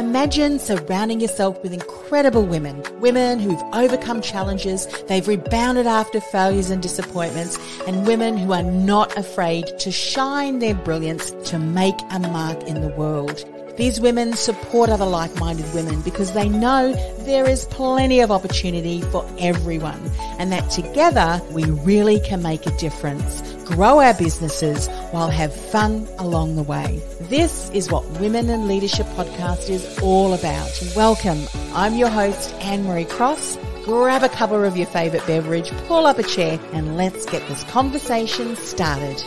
Imagine surrounding yourself with incredible women, women who've overcome challenges, they've rebounded after failures and disappointments, and women who are not afraid to shine their brilliance to make a mark in the world. These women support other like-minded women because they know there is plenty of opportunity for everyone and that together we really can make a difference, grow our businesses while have fun along the way. This is what Women in Leadership podcast is all about. Welcome. I'm your host, Anne-Marie Cross. Grab a cup of your favorite beverage, pull up a chair and let's get this conversation started.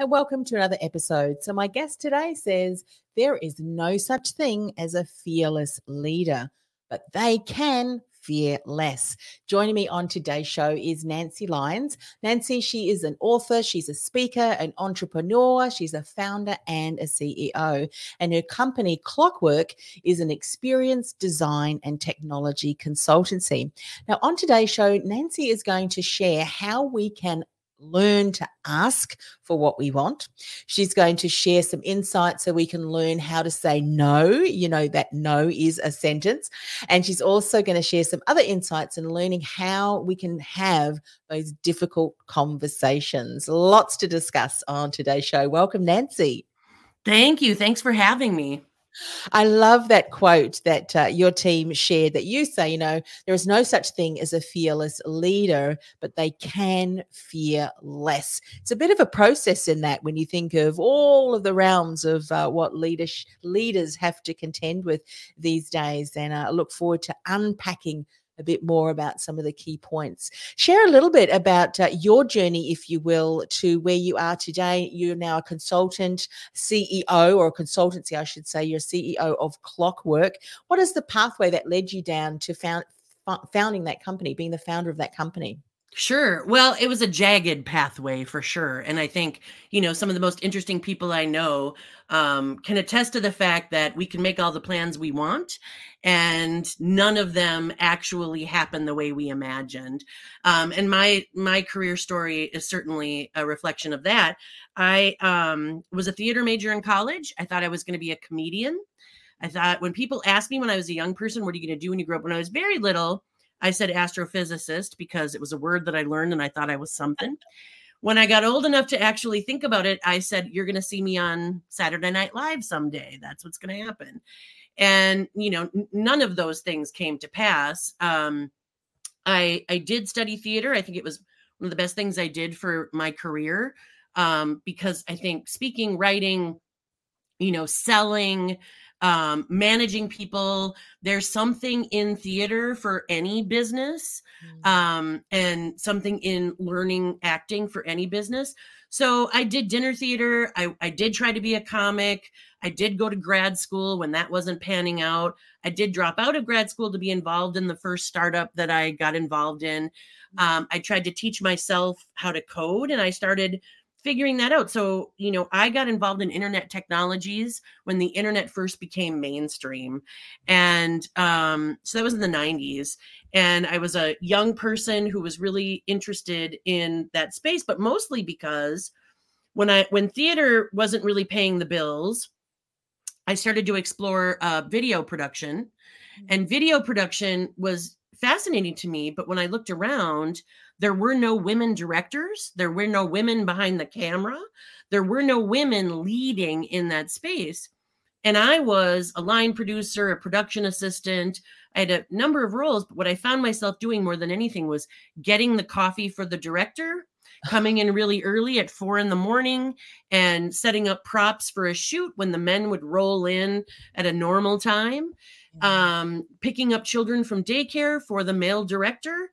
And welcome to another episode. So, my guest today says there is no such thing as a fearless leader, but they can fear less. Joining me on today's show is Nancy Lyons. Nancy, she is an author, she's a speaker, an entrepreneur, she's a founder and a CEO. And her company, Clockwork, is an experience, design, and technology consultancy. Now, on today's show, Nancy is going to share how we can learn to ask for what we want. She's going to share some insights so we can learn how to say no. You know, that no is a sentence. And she's also going to share some other insights and in learning how we can have those difficult conversations. Lots to discuss on today's show. Welcome, Nancy. Thank you. Thanks for having me. I love that quote that uh, your team shared that you say, you know, there is no such thing as a fearless leader, but they can fear less. It's a bit of a process in that when you think of all of the realms of uh, what leaders leaders have to contend with these days. And uh, I look forward to unpacking a bit more about some of the key points. Share a little bit about uh, your journey, if you will, to where you are today. You're now a consultant, CEO, or a consultancy, I should say. You're CEO of Clockwork. What is the pathway that led you down to found, founding that company, being the founder of that company? Sure. Well, it was a jagged pathway for sure. And I think, you know, some of the most interesting people I know um, can attest to the fact that we can make all the plans we want and none of them actually happen the way we imagined. Um, and my my career story is certainly a reflection of that. I um, was a theater major in college. I thought I was going to be a comedian. I thought when people asked me when I was a young person, what are you going to do when you grow up? When I was very little, I said astrophysicist because it was a word that I learned and I thought I was something. When I got old enough to actually think about it, I said, You're going to see me on Saturday Night Live someday. That's what's going to happen. And, you know, n- none of those things came to pass. Um, I, I did study theater. I think it was one of the best things I did for my career um, because I think speaking, writing, you know, selling, um, managing people. There's something in theater for any business, mm. um, and something in learning acting for any business. So I did dinner theater. I, I did try to be a comic. I did go to grad school when that wasn't panning out. I did drop out of grad school to be involved in the first startup that I got involved in. Mm. Um, I tried to teach myself how to code, and I started figuring that out. So, you know, I got involved in internet technologies when the internet first became mainstream. And um, so that was in the 90s. And I was a young person who was really interested in that space, but mostly because when I when theater wasn't really paying the bills, I started to explore uh, video production. Mm. And video production was fascinating to me. But when I looked around, there were no women directors, there were no women behind the camera, there were no women leading in that space. And I was a line producer, a production assistant. I had a number of roles, but what I found myself doing more than anything was getting the coffee for the director, coming in really early at four in the morning and setting up props for a shoot when the men would roll in at a normal time, um, picking up children from daycare for the male director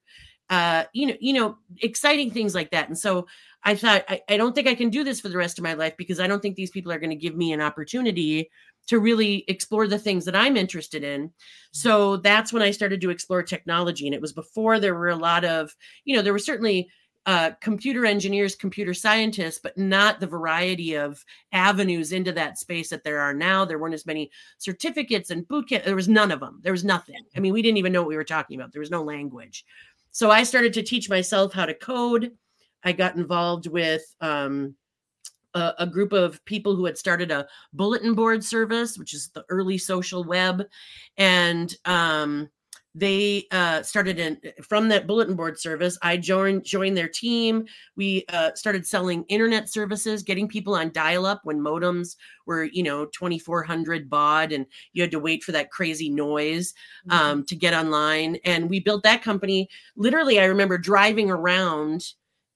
uh, you know, you know, exciting things like that. And so I thought, I, I don't think I can do this for the rest of my life because I don't think these people are going to give me an opportunity to really explore the things that I'm interested in. So that's when I started to explore technology. And it was before there were a lot of, you know, there were certainly uh, computer engineers, computer scientists, but not the variety of avenues into that space that there are now. There weren't as many certificates and boot camp. There was none of them. There was nothing. I mean, we didn't even know what we were talking about. There was no language. So I started to teach myself how to code. I got involved with um, a, a, group of people who had started a bulletin board service, which is the early social web, and um, they uh, started in from that bulletin board service. I joined joined their team. We uh, started selling internet services, getting people on dial up when modems were you know twenty four hundred baud, and you had to wait for that crazy noise mm-hmm. um, to get online. And we built that company. Literally, I remember driving around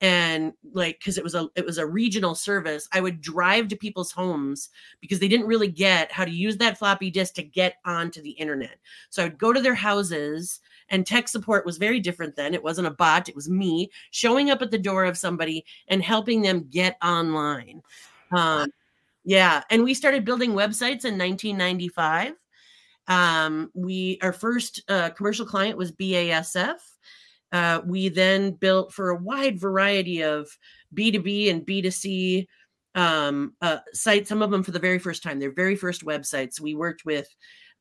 and like because it was a it was a regional service i would drive to people's homes because they didn't really get how to use that floppy disk to get onto the internet. So i would go to their houses and tech support was very different then. It wasn't a bot it was me showing up at the door of somebody and helping them get online. Um, yeah and we started building websites in 1995 um, we our first uh, commercial client was BASF uh, we then built for a wide variety of B2B and B2C um, uh, sites, some of them for the very first time, their very first websites. We worked with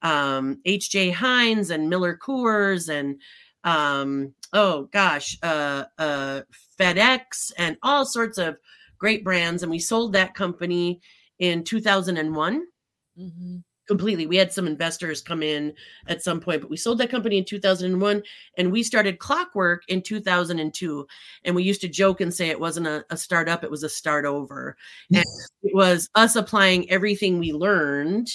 um, H.J. Heinz and Miller Coors and um, oh gosh, uh, uh, FedEx and all sorts of great brands. And we sold that company in 2001. Mm-hmm completely. We had some investors come in at some point, but we sold that company in 2001 and we started Clockwork in 2002. And we used to joke and say it wasn't a, a startup, it was a start over. And it was us applying everything we learned.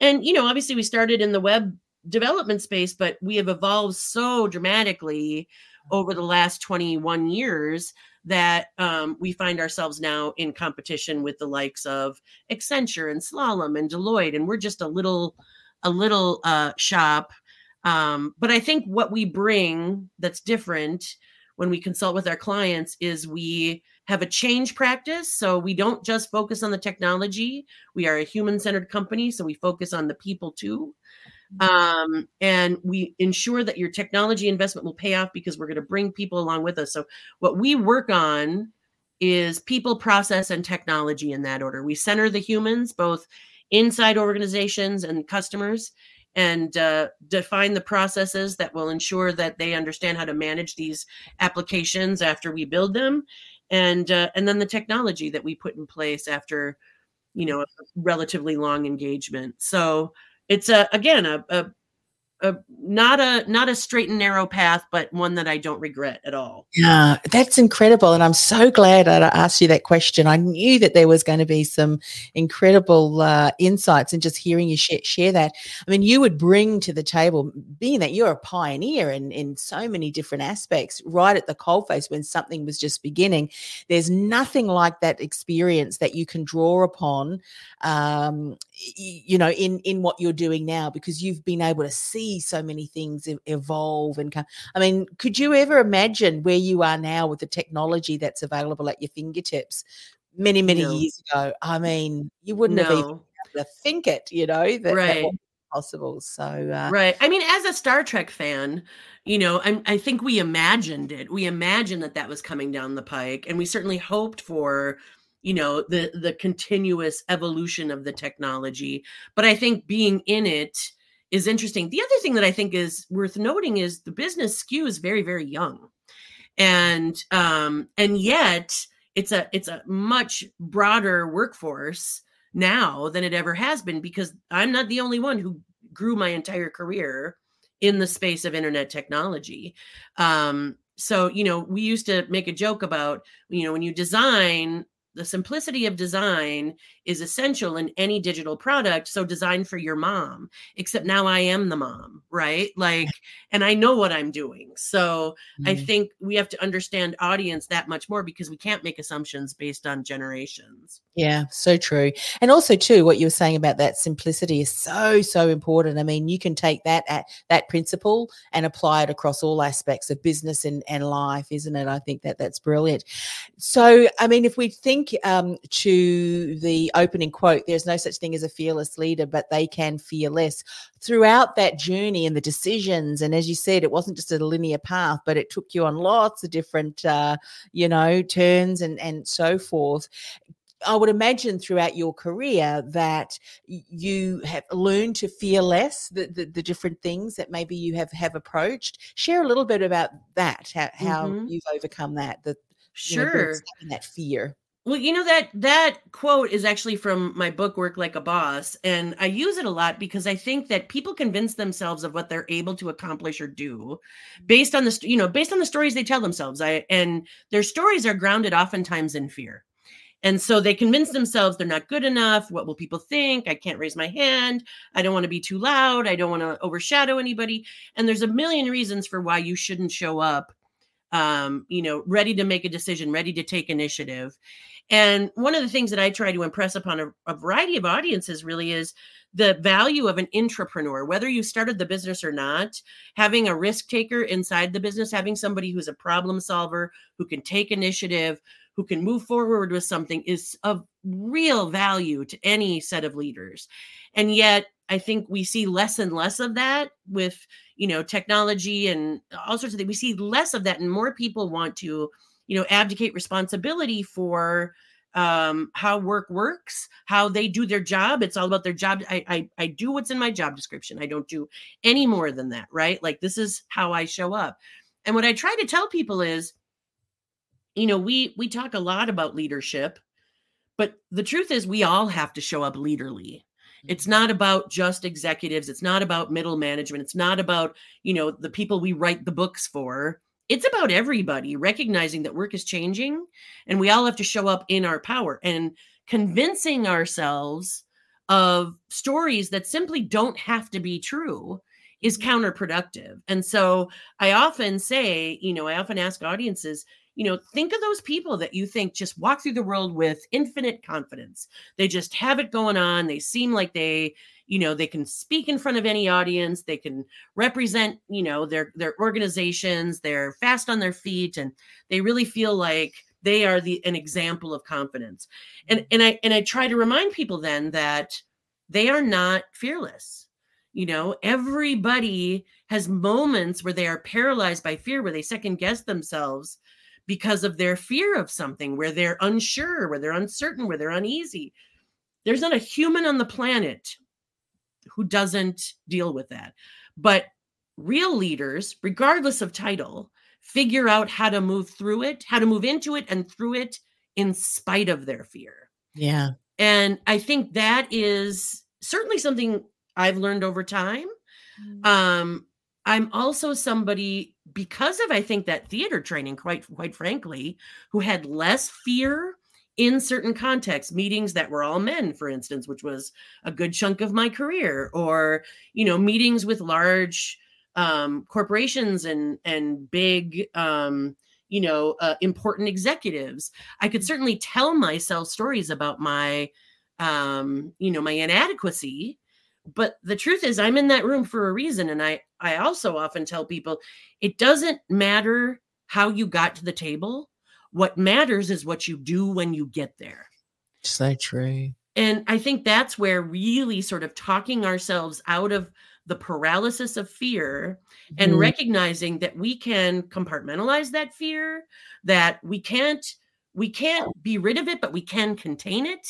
And, you know, obviously we started in the web development space, but we have evolved so dramatically over the last 21 years that um, we find ourselves now in competition with the likes of Accenture and Slalom and Deloitte, and we're just a little, a little uh, shop. Um, but I think what we bring that's different when we consult with our clients is we have a change practice. So we don't just focus on the technology. We are a human centered company. So we focus on the people too. Um, and we ensure that your technology investment will pay off because we're going to bring people along with us. So, what we work on is people, process, and technology in that order. We center the humans, both inside organizations and customers, and uh, define the processes that will ensure that they understand how to manage these applications after we build them, and uh, and then the technology that we put in place after, you know, a relatively long engagement. So it's a again a, a a, not a not a straight and narrow path, but one that I don't regret at all. Yeah, that's incredible, and I'm so glad that I asked you that question. I knew that there was going to be some incredible uh, insights, and just hearing you share, share that. I mean, you would bring to the table, being that you're a pioneer in in so many different aspects, right at the coalface when something was just beginning. There's nothing like that experience that you can draw upon, um, you know, in in what you're doing now, because you've been able to see see so many things evolve and come. I mean, could you ever imagine where you are now with the technology that's available at your fingertips many, many no. years ago? I mean, you wouldn't no. have even to think it, you know, that, right. that possible. So, uh, right. I mean, as a Star Trek fan, you know, I, I think we imagined it. We imagined that that was coming down the pike, and we certainly hoped for you know the the continuous evolution of the technology but i think being in it is interesting. The other thing that I think is worth noting is the business skew is very, very young. And um, and yet it's a it's a much broader workforce now than it ever has been because I'm not the only one who grew my entire career in the space of internet technology. Um, so you know we used to make a joke about you know when you design the simplicity of design is essential in any digital product so design for your mom except now i am the mom right? Like and i know what i'm doing. So mm-hmm. i think we have to understand audience that much more because we can't make assumptions based on generations. Yeah so true. And also too what you were saying about that simplicity is so so important. I mean you can take that at that principle and apply it across all aspects of business and, and life isn't it? I think that that's brilliant. So i mean if we think link um, to the opening quote there's no such thing as a fearless leader, but they can fear less. Throughout that journey and the decisions, and as you said, it wasn't just a linear path, but it took you on lots of different, uh, you know, turns and, and so forth. I would imagine throughout your career that you have learned to fear less the, the, the, different things that maybe you have have approached. Share a little bit about that, how, how mm-hmm. you've overcome that, the sure you know, that fear. Well, you know that that quote is actually from my book Work Like a Boss and I use it a lot because I think that people convince themselves of what they're able to accomplish or do based on the you know based on the stories they tell themselves. I and their stories are grounded oftentimes in fear. And so they convince themselves they're not good enough. What will people think? I can't raise my hand. I don't want to be too loud. I don't want to overshadow anybody. And there's a million reasons for why you shouldn't show up, um, you know, ready to make a decision, ready to take initiative. And one of the things that I try to impress upon a, a variety of audiences really is the value of an intrapreneur, whether you started the business or not, having a risk taker inside the business, having somebody who's a problem solver, who can take initiative, who can move forward with something is of real value to any set of leaders. And yet, I think we see less and less of that with, you know, technology and all sorts of things. We see less of that, and more people want to, you know, abdicate responsibility for um, how work works, how they do their job. It's all about their job. I, I I do what's in my job description. I don't do any more than that, right? Like this is how I show up. And what I try to tell people is you know, we we talk a lot about leadership, but the truth is we all have to show up leaderly. It's mm-hmm. not about just executives, it's not about middle management, it's not about, you know, the people we write the books for. It's about everybody recognizing that work is changing and we all have to show up in our power and convincing ourselves of stories that simply don't have to be true is mm-hmm. counterproductive. And so I often say, you know, I often ask audiences, you know, think of those people that you think just walk through the world with infinite confidence. They just have it going on. They seem like they, you know, they can speak in front of any audience. They can represent, you know, their their organizations. They're fast on their feet, and they really feel like they are the an example of confidence. And and I and I try to remind people then that they are not fearless. You know, everybody has moments where they are paralyzed by fear, where they second guess themselves because of their fear of something, where they're unsure, where they're uncertain, where they're uneasy. There's not a human on the planet who doesn't deal with that. But real leaders, regardless of title, figure out how to move through it, how to move into it and through it in spite of their fear. Yeah. And I think that is certainly something I've learned over time. Mm. Um, I'm also somebody because of I think that theater training, quite quite frankly, who had less fear in certain contexts, meetings that were all men, for instance, which was a good chunk of my career, or you know, meetings with large um, corporations and and big um, you know uh, important executives. I could certainly tell myself stories about my um, you know my inadequacy but the truth is i'm in that room for a reason and i i also often tell people it doesn't matter how you got to the table what matters is what you do when you get there so true and i think that's where really sort of talking ourselves out of the paralysis of fear and mm-hmm. recognizing that we can compartmentalize that fear that we can't we can't be rid of it but we can contain it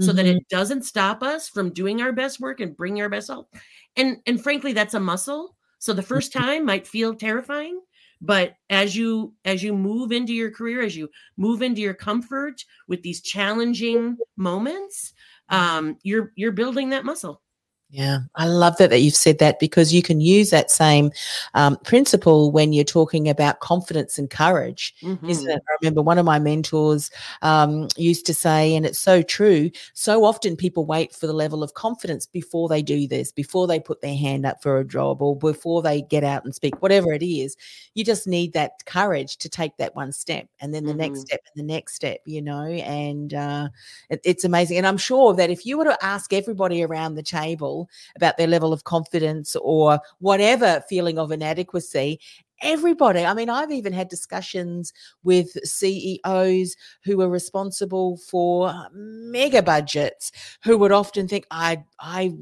so mm-hmm. that it doesn't stop us from doing our best work and bringing our best help. And and frankly, that's a muscle. So the first mm-hmm. time might feel terrifying, but as you as you move into your career, as you move into your comfort with these challenging moments, um, you're you're building that muscle. Yeah, I love that that you've said that because you can use that same um, principle when you're talking about confidence and courage, mm-hmm. isn't it? I remember one of my mentors um, used to say, and it's so true. So often people wait for the level of confidence before they do this, before they put their hand up for a job, or before they get out and speak, whatever it is. You just need that courage to take that one step, and then the mm-hmm. next step, and the next step. You know, and uh, it, it's amazing. And I'm sure that if you were to ask everybody around the table about their level of confidence or whatever feeling of inadequacy everybody. I mean, I've even had discussions with CEOs who are responsible for mega budgets who would often think, I, I,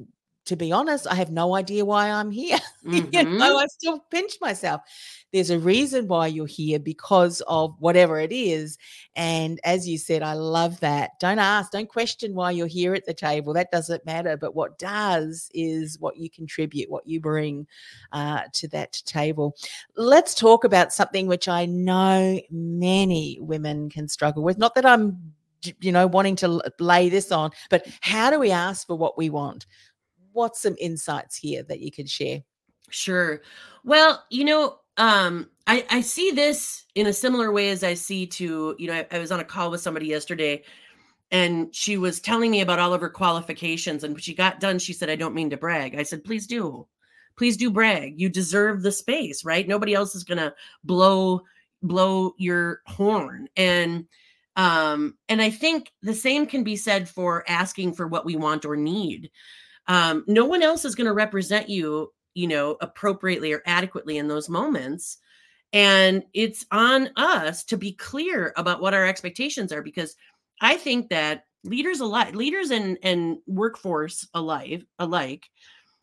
to be honest, I have no idea why I'm here. Mm-hmm. you know, I still pinch myself. There's a reason why you're here because of whatever it is. And as you said, I love that. Don't ask, don't question why you're here at the table. That doesn't matter. But what does is what you contribute, what you bring uh, to that table. Let's talk about something which I know many women can struggle with. Not that I'm you know wanting to lay this on but how do we ask for what we want what's some insights here that you could share Sure. Well, you know, um, I, I see this in a similar way as I see to, you know, I, I was on a call with somebody yesterday and she was telling me about all of her qualifications. And when she got done, she said, I don't mean to brag. I said, please do. Please do brag. You deserve the space, right? Nobody else is gonna blow blow your horn. And um, and I think the same can be said for asking for what we want or need. Um, no one else is going to represent you you know, appropriately or adequately in those moments. And it's on us to be clear about what our expectations are because I think that leaders alike, leaders and and workforce alike, alike,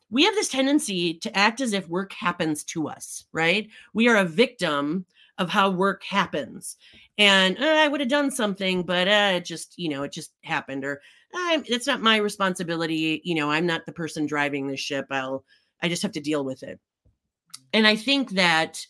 we have this tendency to act as if work happens to us, right? We are a victim of how work happens. And uh, I would have done something, but uh, it just, you know, it just happened. Or it's not my responsibility. You know, I'm not the person driving the ship. I'll I just have to deal with it. And I think that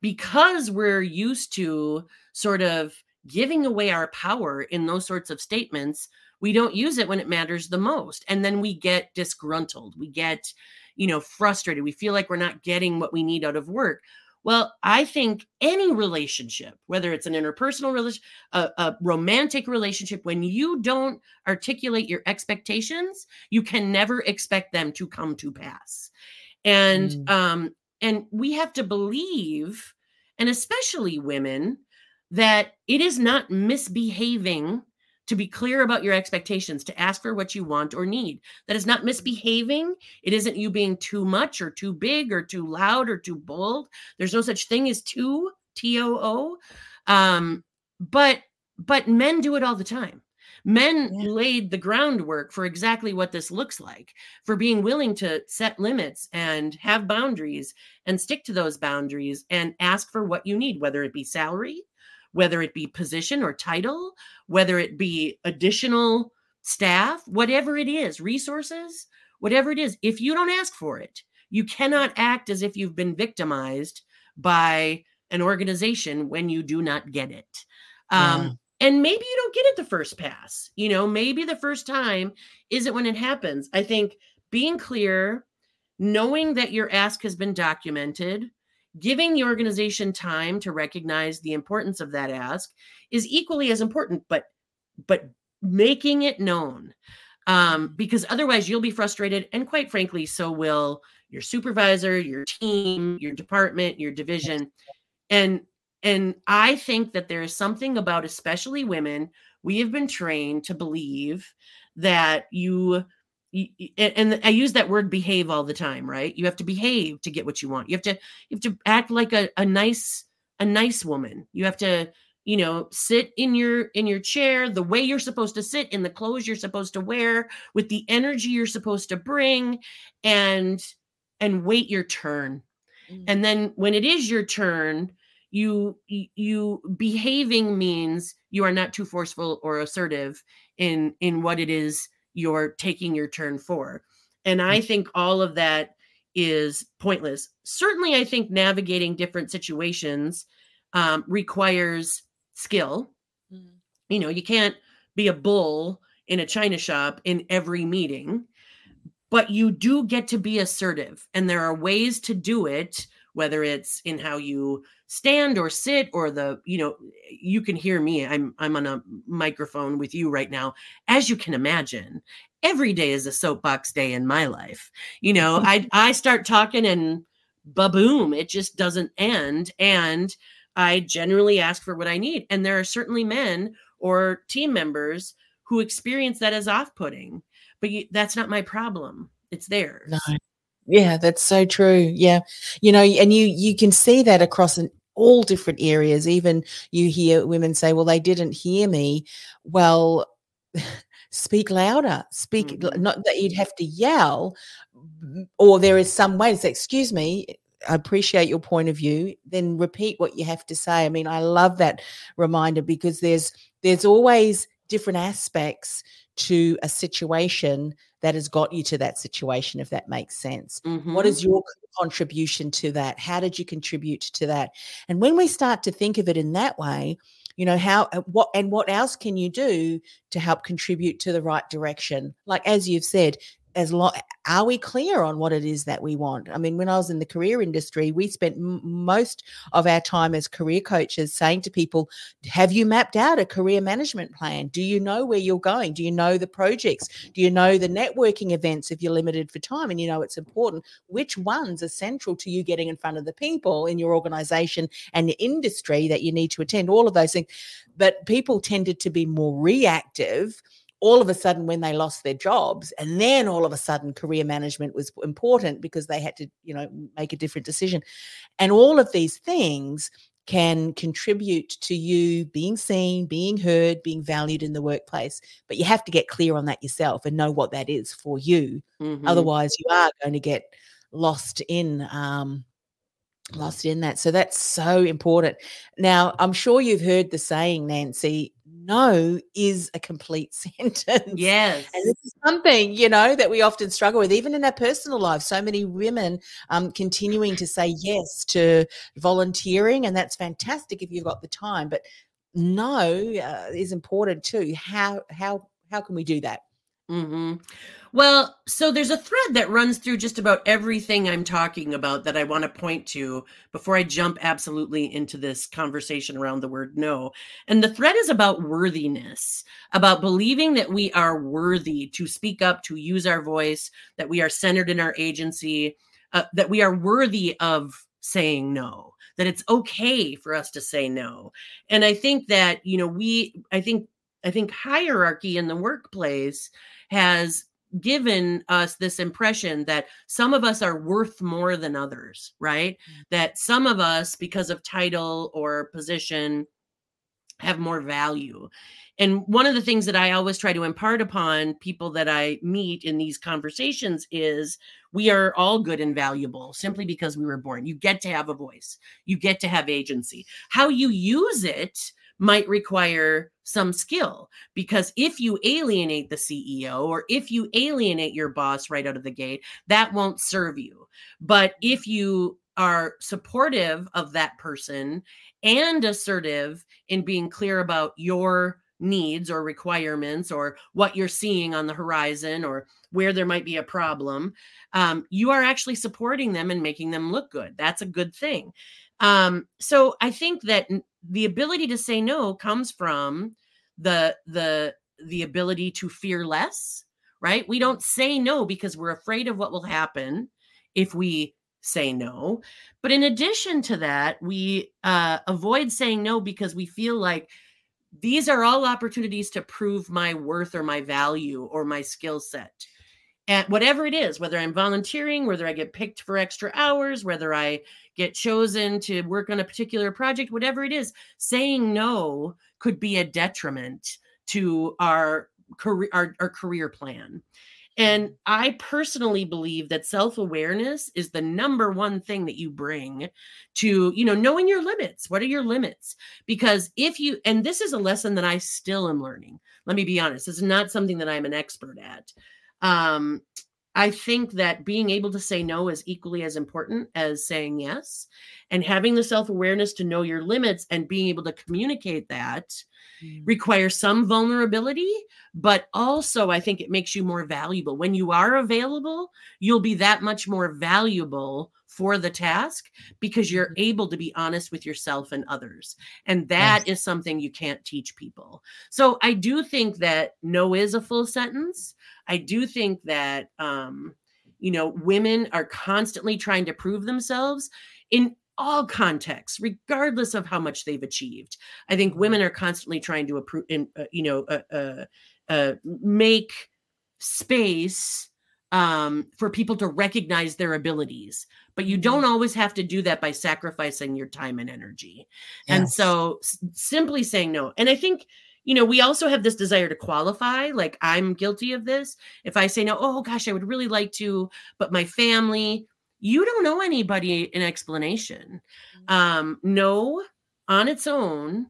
because we're used to sort of giving away our power in those sorts of statements, we don't use it when it matters the most. And then we get disgruntled. We get, you know, frustrated. We feel like we're not getting what we need out of work. Well, I think any relationship, whether it's an interpersonal relationship, a, a, romantic relationship, when you don't articulate your expectations, you can never expect them to come to pass and mm. um and we have to believe and especially women that it is not misbehaving to be clear about your expectations to ask for what you want or need. That is not misbehaving. It isn't you being too much or too big or too loud or too bold. There's no such thing as too t-o-o um but but men do it all the time. Men yeah. laid the groundwork for exactly what this looks like, for being willing to set limits and have boundaries and stick to those boundaries and ask for what you need, whether it be salary, whether it be position or title, whether it be additional staff, whatever it is, resources, whatever it is. If you don't ask for it, you cannot act as if you've been victimized by an organization when you do not get it. Um, and maybe you don't get it the first pass you know maybe the first time isn't when it happens i think being clear knowing that your ask has been documented giving the organization time to recognize the importance of that ask is equally as important but but making it known um, because otherwise you'll be frustrated and quite frankly so will your supervisor your team your department your division. And and I think that there is something about, especially women, we have been trained to believe that you, and I use that word behave all the time, right? You have to behave to get what you want. You have to, you have to act like a, a nice, a nice woman. You have to, you know, sit in your in your chair the way you're supposed to sit in the clothes you're supposed to wear with the energy you're supposed to bring and and wait your turn. Mm. And then when it is your turn, you you behaving means you are not too forceful or assertive in in what it is you're taking your turn for and i mm. think all of that is pointless certainly i think navigating different situations um, requires skill mm. you know you can't be a bull in a china shop in every meeting but you do get to be assertive and there are ways to do it whether it's in how you stand or sit or the you know you can hear me i'm i'm on a microphone with you right now as you can imagine every day is a soapbox day in my life. You know i i start talking and baboom it just doesn't end and i generally ask for what i need and there are certainly men or team members who experience that as off-putting but you, that's not my problem it's theirs. No Yeah, that's so true. Yeah. You know, and you you can see that across an, all different areas. Even you hear women say, "Well, they didn't hear me." Well, speak louder. Speak Mhm. not that you'd have to yell, or there is some way to say, "Excuse me." I appreciate your point of view. Then repeat what you have to say. I mean, I love that reminder because there's there's always different aspects to a situation that has got you to that situation, if that makes sense. What Mhm. is your contribution to that? How did you contribute to that? And when we start to think of it in that way, you know, how, uh, what, and what else can you do to help contribute to the right direction? Like, as you've said, as long are we clear on what it is that we want? I mean when i was in the career industry we spent m- most of our time as career coaches saying to people have you mapped out a career management plan? Do you know where you're going? Do you know the projects? Do you know the networking events if you're limited for time and you know it's important? Which ones are central to you getting in front of the people in your organization and the industry that you need to attend? All of those things. But people tended to be more reactive all of a sudden when they lost their jobs and then all of a sudden career management was important because they had to you know make a different decision. And all of these things can contribute to you being seen being heard being valued in the workplace. But you have to get clear on that yourself and know what that is for you. Mhm. otherwise you are going to get lost in um lost in that so that's so important now i'm sure you've heard the saying nancy no is a complete sentence Yes. and this is something, you know, that we often struggle with, even in our personal lives. So many women um, continuing to say yes to volunteering, and that's fantastic if you've got the time. But no uh, is important too. How how how can we do that? Hmm Well, so there's a thread that runs through just about everything I'm talking about that I want to point to before I jump absolutely into this conversation around the word no. And the thread is about worthiness, about believing that we are worthy to speak up, to use our voice, that we are centered in our agency, uh, that we are worthy of saying no, that it's okay for us to say no. And I think that, you know, we, I think, I think hierarchy in the workplace has given us this impression that some of us are worth more than others, right? Mm. That some of us, because of title or position, have more value. And one of the things that I always try to impart upon people that I meet in these conversations is we are all good and valuable simply because we were born. You get to have a voice, you get to have agency. How you use it might require some skill because if you alienate the CEO or if you alienate your boss right out of the gate, that won't serve you. But if you are supportive of that person and assertive in being clear about your needs or requirements or what you're seeing on the horizon or where there might be a problem, um, you are actually supporting them and making them look good. That's a good thing. Um, so I think that the ability to say no comes from the the the ability to fear less, right? We don't say no because we're afraid of what will happen if we say no. But in addition to that, we uh, avoid saying no because we feel like these are all opportunities to prove my worth or my value or my skill set. And whatever it is, whether I'm volunteering, whether I get picked for extra hours, whether I get chosen to work on a particular project, whatever it is, saying no could be a detriment to our career our, our career plan. And I personally believe that self-awareness is the number one thing that you bring to, you know, knowing your limits. What are your limits? Because if you and this is a lesson that I still am learning. Let me be honest. Is not something that I'm an expert at. Um I think that being able to say no is equally as important as saying yes. And having the self awareness to know your limits and being able to communicate that Mm. requires some vulnerability, but also I think it makes you more valuable. When you are available, you'll be that much more valuable for the task because you're able to be honest with yourself and others. And that is something you can't teach people. So I do think that no is a full sentence. I do think that um you know women are constantly trying to prove themselves in all contexts regardless of how much they've achieved i think women are constantly trying to approve uh, you know uh, uh, uh, make space um, for people to recognize their abilities. But you don't Mm-hmm. always have to do that by sacrificing your time and energy. And so s- simply saying no. And I think, you know, we also have this desire to qualify. Like I'm guilty of this. If I say no, oh gosh, I would really like to, but my family, you don't know anybody an explanation. Mm-hmm. Um, no on its own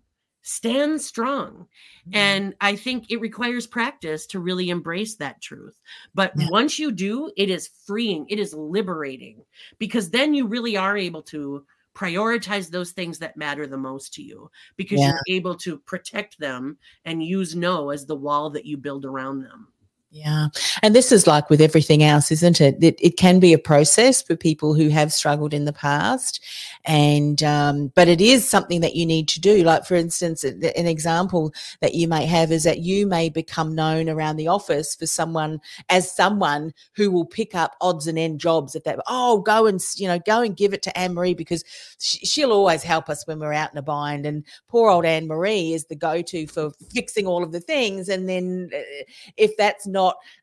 stands strong. Mhm. And I think it requires practice to really embrace that truth. But Yeah. once you do, it is freeing, it is liberating because then you really are able to prioritize those things that matter the most to you because Yeah. you're able to protect them and use no as the wall that you build around them. Yeah. And this is like with everything else, isn't it? It, it can be a process for people who have struggled in the past. And, um, but it is something that you need to do. Like, for instance, an example that you may have is that you may become known around the office for someone as someone who will pick up odds and end jobs if that, oh, go and, you know, go and give it to Anne Marie because sh- she'll always help us when we're out in a bind. And poor old Anne Marie is the go to for fixing all of the things. And then, uh, if that's not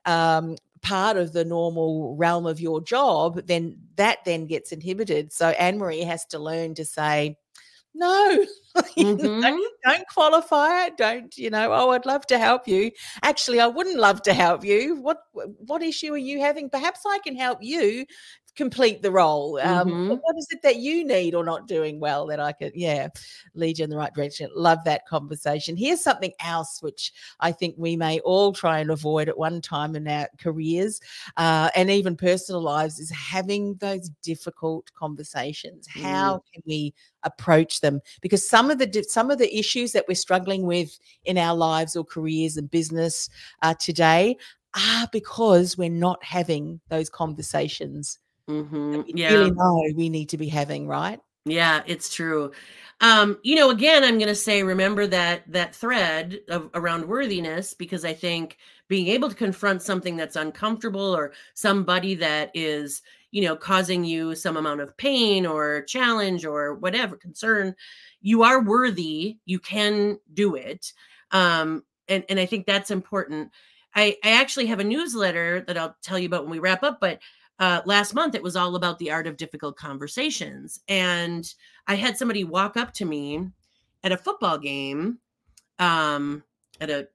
um, part of the normal realm of your job, then that then gets inhibited. So Anne Marie has to learn to say, no, know, Mhm. don't qualify it. Don't, you know, oh, I'd love to help you. Actually, I wouldn't love to help you. What what issue are you having? Perhaps I can help you complete the role. Um, Mhm. What is it that you need or not doing well that I could, yeah, lead you in the right direction? Love that conversation. Here's something else which I think we may all try and avoid at one time in our careers uh, and even personal lives is having those difficult conversations. How can we approach them? Because some of the some of the issues that we're struggling with in our lives or careers and business uh, today are because we're not having those conversations Mhm. that we Yeah. really know we need to be having, right? Yeah, it's true. Um, you know, again, I'm going to say remember that that thread of around worthiness because I think being able to confront something that's uncomfortable or somebody that is, you know, causing you some amount of pain or challenge or whatever concern, you are worthy. You can do it. Um, and and I think that's important. I I actually have a newsletter that I'll tell you about when we wrap up, but uh, last month it was all about the art of difficult conversations and i had somebody walk up to me at a football game um at a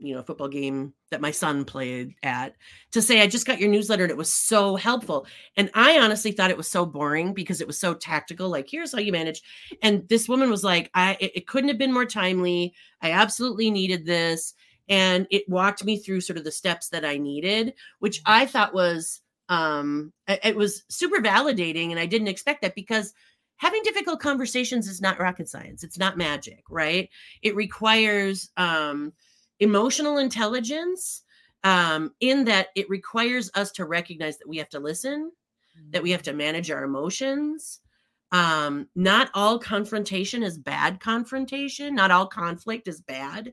you know football game that my son played at to say i just got your newsletter and it was so helpful. And i honestly thought it was so boring because it was so tactical like here's how you manage. And this woman was like i it, it couldn't have been more timely. I absolutely needed this. And it walked me through sort of the steps that i needed which i thought was um it, it was super validating and i didn't expect that because having difficult conversations is not rocket science. It's not magic right? It requires um emotional intelligence um in that it requires us to recognize that we have to listen that we have to manage our emotions. Um not all confrontation is bad confrontation. Not all conflict is bad.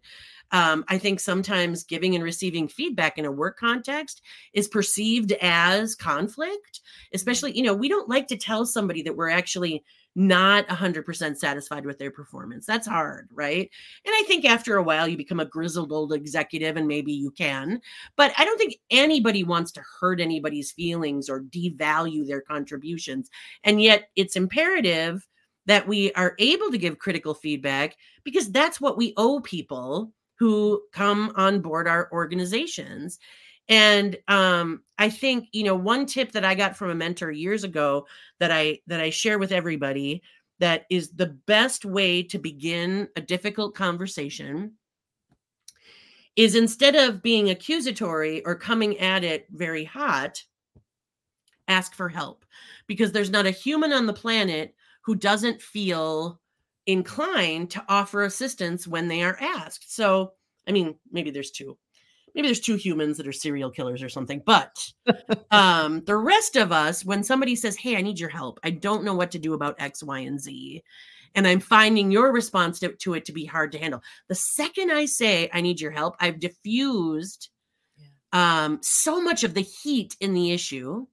Um i think sometimes giving and receiving feedback in a work context is perceived as conflict especially you know we don't like to tell somebody that we're actually not 100% satisfied with their performance. That's hard right? And i think after a while you become a grizzled old executive and maybe you can but i don't think anybody wants to hurt anybody's feelings or devalue their contributions. And yet it's imperative that we are able to give critical feedback because that's what we owe people who come on board our organizations and um, i think you know one tip that i got from a mentor years ago that i that i share with everybody that is the best way to begin a difficult conversation is instead of being accusatory or coming at it very hot ask for help because there's not a human on the planet who doesn't feel inclined to offer assistance when they are asked. So, I mean, maybe there's two. Maybe there's two humans that are serial killers or something, but um the rest of us when somebody says, "Hey, I need your help. I don't know what to do about X, Y, and Z." And I'm finding your response to, to it to be hard to handle. The second I say, I need your help, I've diffused um, so much of the heat in the issue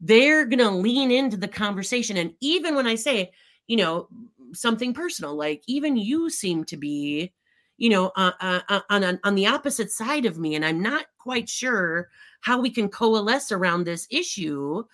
they're going to lean into the conversation. And even when I say, you know, something personal, like even you seem to be, you know, uh, uh, uh on on the opposite side of me, and I'm not quite sure how we can coalesce around this issue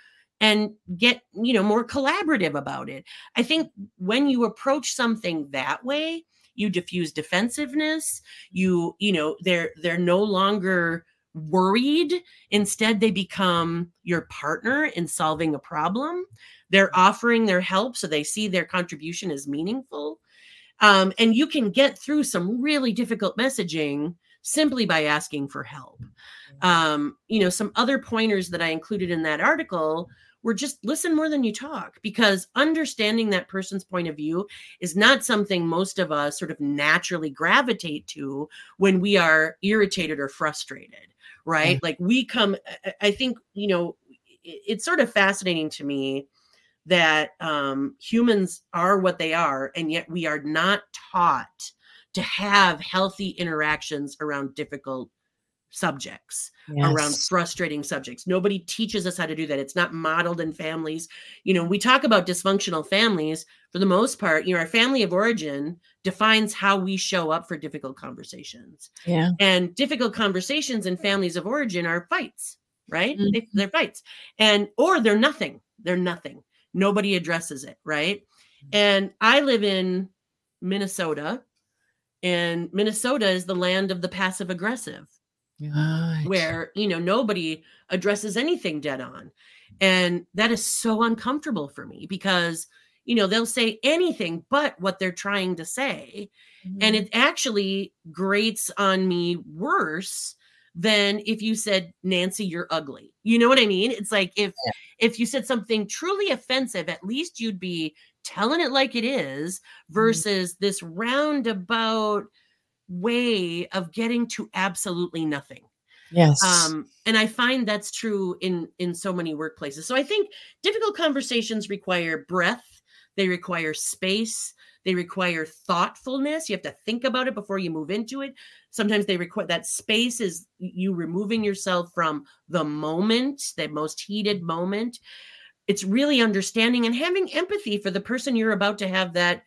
and get you know more collaborative about it. I think when you approach something that way you diffuse defensiveness you you know they're they're no longer worried. Instead they become your partner in solving a problem. They're offering their help so they see their contribution as meaningful um, and you can get through some really difficult messaging simply by asking for help. Um, you know some other pointers that i included in that article were just listen more than you talk because understanding that person's point of view is not something most of us sort of naturally gravitate to when we are irritated or frustrated right? Like we come i think you know it's sort of fascinating to me that um, humans are what they are and yet we are not taught to have healthy interactions around difficult subjects yes. around frustrating subjects. Nobody teaches us how to do that. It's not modeled in families. You know, we talk about dysfunctional families for the most part, you know, our family of origin defines how we show up for difficult conversations. Yeah. And difficult conversations in families of origin are fights, right? Mm-hmm. They, they're fights. And or they're nothing. They're nothing. Nobody addresses it, right? Mm-hmm. And I live in Minnesota and Minnesota is the land of the passive aggressive right. where you know nobody addresses anything dead on and that is so uncomfortable for me because you know they'll say anything but what they're trying to say mm-hmm. and it actually grates on me worse than if you said nancy you're ugly you know what i mean it's like if yeah. if you said something truly offensive at least you'd be telling it like it is mm-hmm. versus mm-hmm. this roundabout way of getting to absolutely nothing yes um and i find that's true in in so many workplaces so i think difficult conversations require breath they require space they require thoughtfulness you have to think about it before you move into it sometimes they require that space is you removing yourself from the moment the most heated moment it's really understanding and having empathy for the person you're about to have that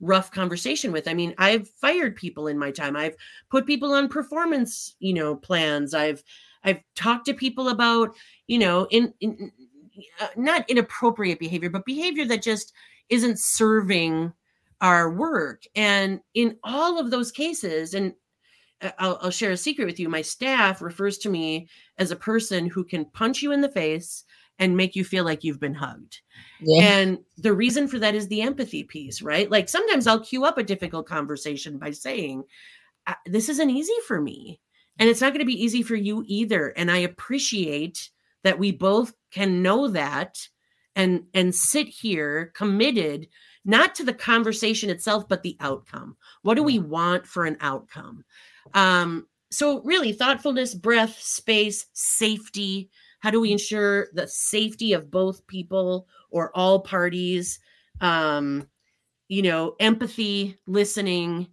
rough conversation with. I mean, I've fired people in my time. I've put people on performance, you know, plans. I've I've talked to people about, you know, in, in uh, not inappropriate behavior, but behavior that just isn't serving our work. And in all of those cases, and uh, I'll, I'll share a secret with you. My staff refers to me as a person who can punch you in the face and make you feel like you've been hugged. Yeah. And the reason for that is the empathy piece, right? Like sometimes I'll cue up a difficult conversation by saying, This isn't easy for me. And it's not going to be easy for you either. And I appreciate that we both can know that and and sit here committed not to the conversation itself but the outcome what do we want for an outcome um so really thoughtfulness breath space safety how do we ensure the safety of both people or all parties? Um, you know, empathy, listening,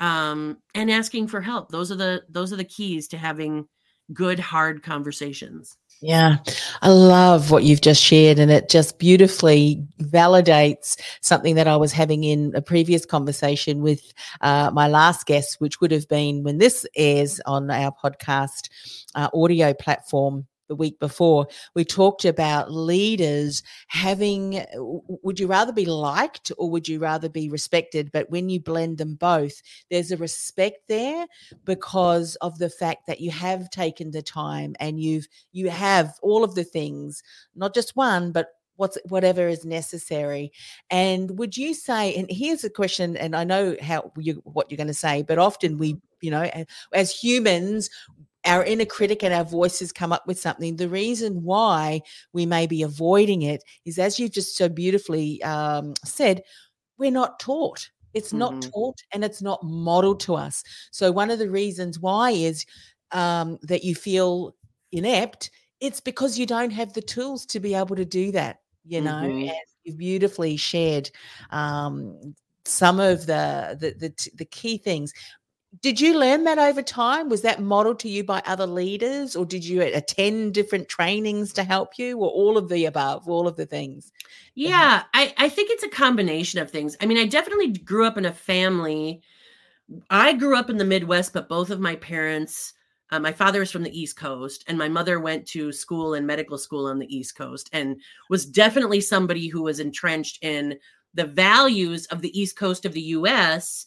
um, and asking for help. Those are the those are the keys to having good, hard conversations. Yeah, I love what you've just shared, and it just beautifully validates something that I was having in a previous conversation with uh, my last guest, which would have been when this airs on our podcast uh, audio platform the week before, we talked about leaders having would you rather be liked or would you rather be respected? But when you blend them both, there's a respect there because of the fact that you have taken the time and you've you have all of the things, not just one, but what's whatever is necessary and would you say and here's a question and i know how you what you're going to say but often we you know as humans our inner critic and our voices come up with something. The reason why we may be avoiding it is, as you just so beautifully um, said, we're not taught. It's mm-hmm. not taught and it's not modeled to us. So, one of the reasons why is um, that you feel inept, it's because you don't have the tools to be able to do that, you know, mm-hmm. and you've beautifully shared um, some of the, the the the key things did you learn that over time? Was that modeled to you by other leaders, or did you attend different trainings to help you, or all of the above, all of the things? Yeah, I, I think it's a combination of things. I mean, I definitely grew up in a family I grew up in the Midwest, but both of my parents, uh, my father is from the East Coast, and my mother went to school and medical school on the East Coast, and was definitely somebody who was entrenched in the values of the East Coast of the U.S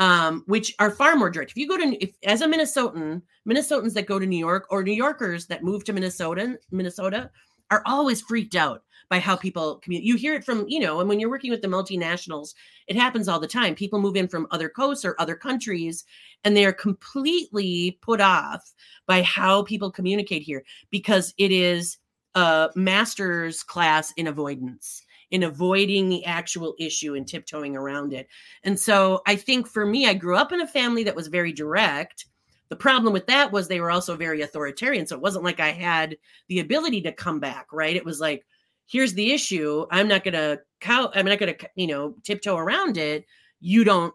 um, which are far more direct. If you go to, if as a Minnesotan, Minnesotans that go to New York or New Yorkers that move to Minnesota, Minnesota are always freaked out by how people communicate. You hear it from, you know, and when you're working with the multinationals, it happens all the time. People move in from other coasts or other countries, and they are completely put off by how people communicate here because it is a master's class in avoidance in avoiding the actual issue and tiptoeing around it. And so I think for me, I grew up in a family that was very direct. The problem with that was they were also very authoritarian. So it wasn't like I had the ability to come back, right? It was like, here's the issue. I'm not going to cow, I'm not going to, you know, tiptoe around it. You don't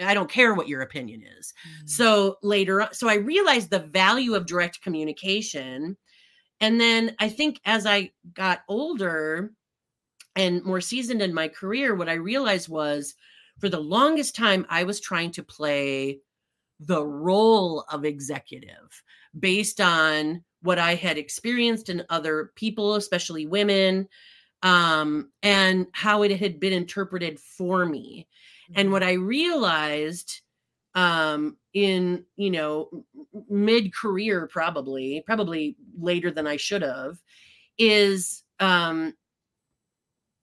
I don't care what your opinion is. Mm-hmm. So later on, so I realized the value of direct communication. And then I think as I got older, and more seasoned in my career, what I realized was for the longest time, I was trying to play the role of executive based on what I had experienced in other people, especially women, um, and how it had been interpreted for me. And mm-hmm. what I realized um, in, you know, mid career, probably, probably later than I should have, is um,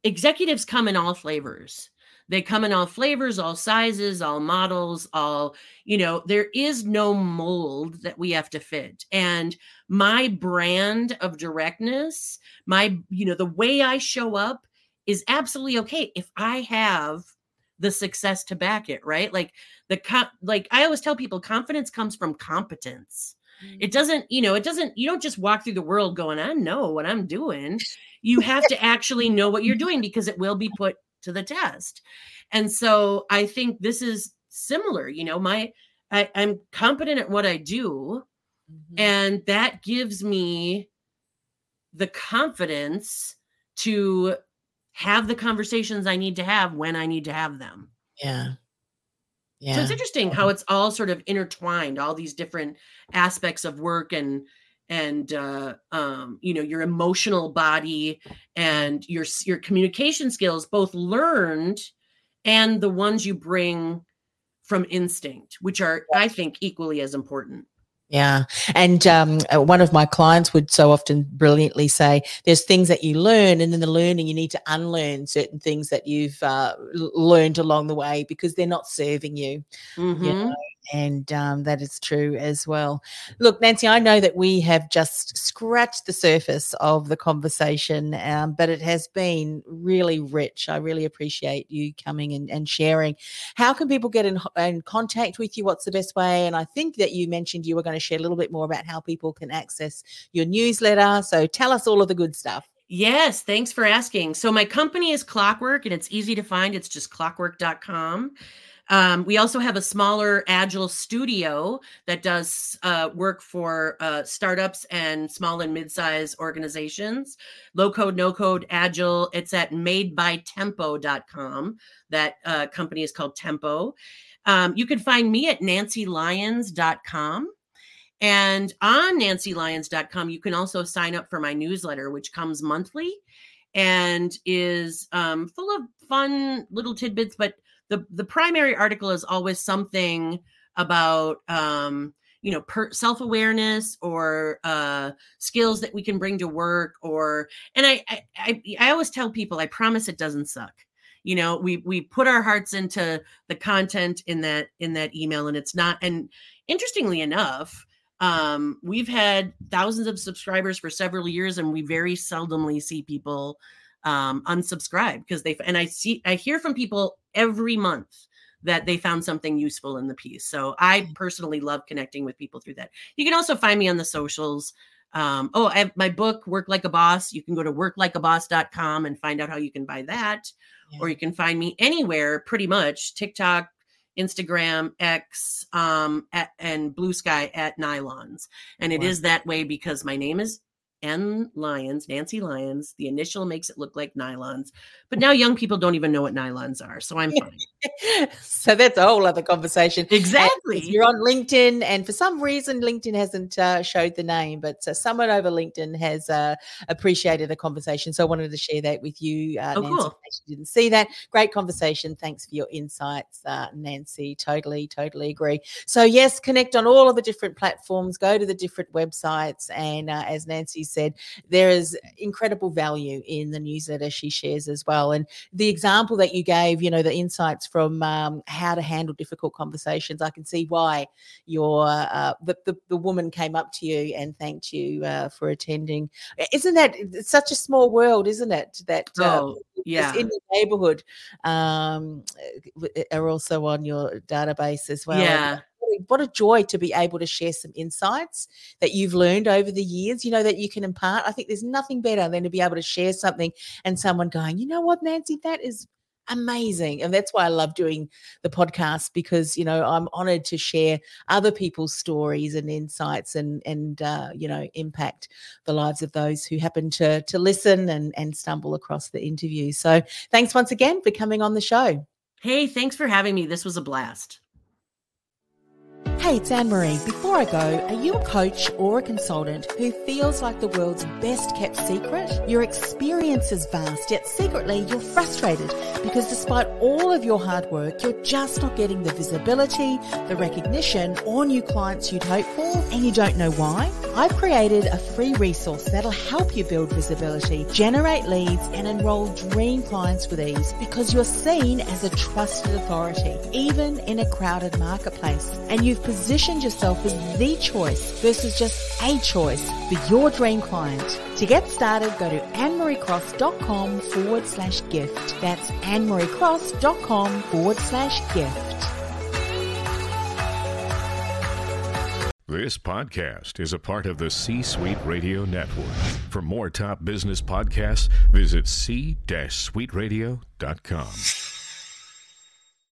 executives come in all flavors. They come in all flavors all sizes all models all you know there is no mold that we have to fit. And my brand of directness my you know the way i show up is absolutely okay if i have the success to back it right? Like the like i always tell people confidence comes from competence it doesn't you know it doesn't you don't just walk through the world going i know what i'm doing you have to actually know what you're doing because it will be put to the test. And so I think this is similar. You know, my I, am competent at what I do, mm-hmm. and that gives me the confidence to have the conversations I need to have when I need to have them. Yeah. Yeah. So it's interesting how it's all sort of intertwined, all these different aspects of work and and uh, um, you know your emotional body and your your communication skills both learned and the ones you bring from instinct which are i think equally as important yeah. And um, uh, one of my clients would so often brilliantly say, there's things that you learn, and in the learning, you need to unlearn certain things that you've uh, learned along the way because they're not serving you. Mm-hmm. you know? And um, that is true as well. Look, Nancy, I know that we have just scratched the surface of the conversation, um, but it has been really rich. I really appreciate you coming and, and sharing. How can people get in, in, contact with you? What's the best way? And I think that you mentioned you were going to share a little bit more about how people can access your newsletter. So tell us all of the good stuff. Yes, thanks for asking. So my company is Clockwork and it's easy to find. It's just clockwork.com. Um, we also have a smaller agile studio that does uh, work for uh, startups and small and mid-size organizations. Low code, no code, agile. It's at madebytempo.com. That uh, company is called Tempo. Um, you can find me at nancylyons.com. And on nancylyons.com, you can also sign up for my newsletter, which comes monthly and is um, full of fun little tidbits, but the the primary article is always something about um, you know per, self-awareness or uh, skills that we can bring to work or and I, I i i always tell people i promise it doesn't suck. You know we we put our hearts into the content in that in that email and it's not and interestingly enough um we've had thousands of subscribers for several years and we very seldomly see people um, unsubscribe because they and I see I hear from people every month that they found something useful in the piece. So I mm. personally love connecting with people through that. You can also find me on the socials. Um, oh, I have my book, Work Like a Boss. You can go to worklikeaboss.com and find out how you can buy that. Yeah. Or you can find me anywhere pretty much TikTok, Instagram, X, um, at, and Blue Sky at Nylons. And it wow. is that way because my name is N Lyons, Nancy Lyons. The initial makes it look like nylons, but now young people don't even know what nylons are, so I'm fine. so that's a whole other conversation. Exactly. you're on LinkedIn, and for some reason, LinkedIn hasn't uh, showed the name, but uh, someone over LinkedIn has uh, appreciated the conversation. So I wanted to share that with you, uh, oh, Nancy. Cool. You didn't see that. Great conversation. Thanks for your insights, uh, Nancy. Totally, totally agree. So yes, connect on all of the different platforms. Go to the different websites, and uh, as Nancy said, there is incredible value in the newsletter she shares as well. And the example that you gave, you know, the insights from um, how to handle difficult conversations, I can see why your uh, the, the, the woman came up to you and thanked you uh, for attending. Isn't that it's such a small world, isn't it? That uh, oh, yeah, in your neighborhood um, are also on your database as well. Yeah what a joy to be able to share some insights that you've learned over the years, you know, that you can impart. I think there's nothing better than to be able to share something and someone going, you know what, Nancy, that is amazing. And that's why I love doing the podcast because, you know, I'm honored to share other people's stories and insights and, and, uh, you know, impact the lives of those who happen to, to listen and, and stumble across the interview. So thanks once again for coming on the show. Hey, thanks for having me. This was a blast. Hey, it's Anne Marie. Before I go, are you a coach or a consultant who feels like the world's best kept secret? Your experience is vast, yet secretly you're frustrated because despite all of your hard work, you're just not getting the visibility, the recognition, or new clients you'd hope for, and you don't know why? I've created a free resource that'll help you build visibility, generate leads, and enroll dream clients with ease because you're seen as a trusted authority, even in a crowded marketplace. And you've positioned yourself as the choice versus just a choice for your dream client. To get started, go to annemariecross.com forward slash gift. That's annemariecross.com forward slash gift. This podcast is a part of the C Suite Radio Network. For more top business podcasts, visit c-suiteradio.com.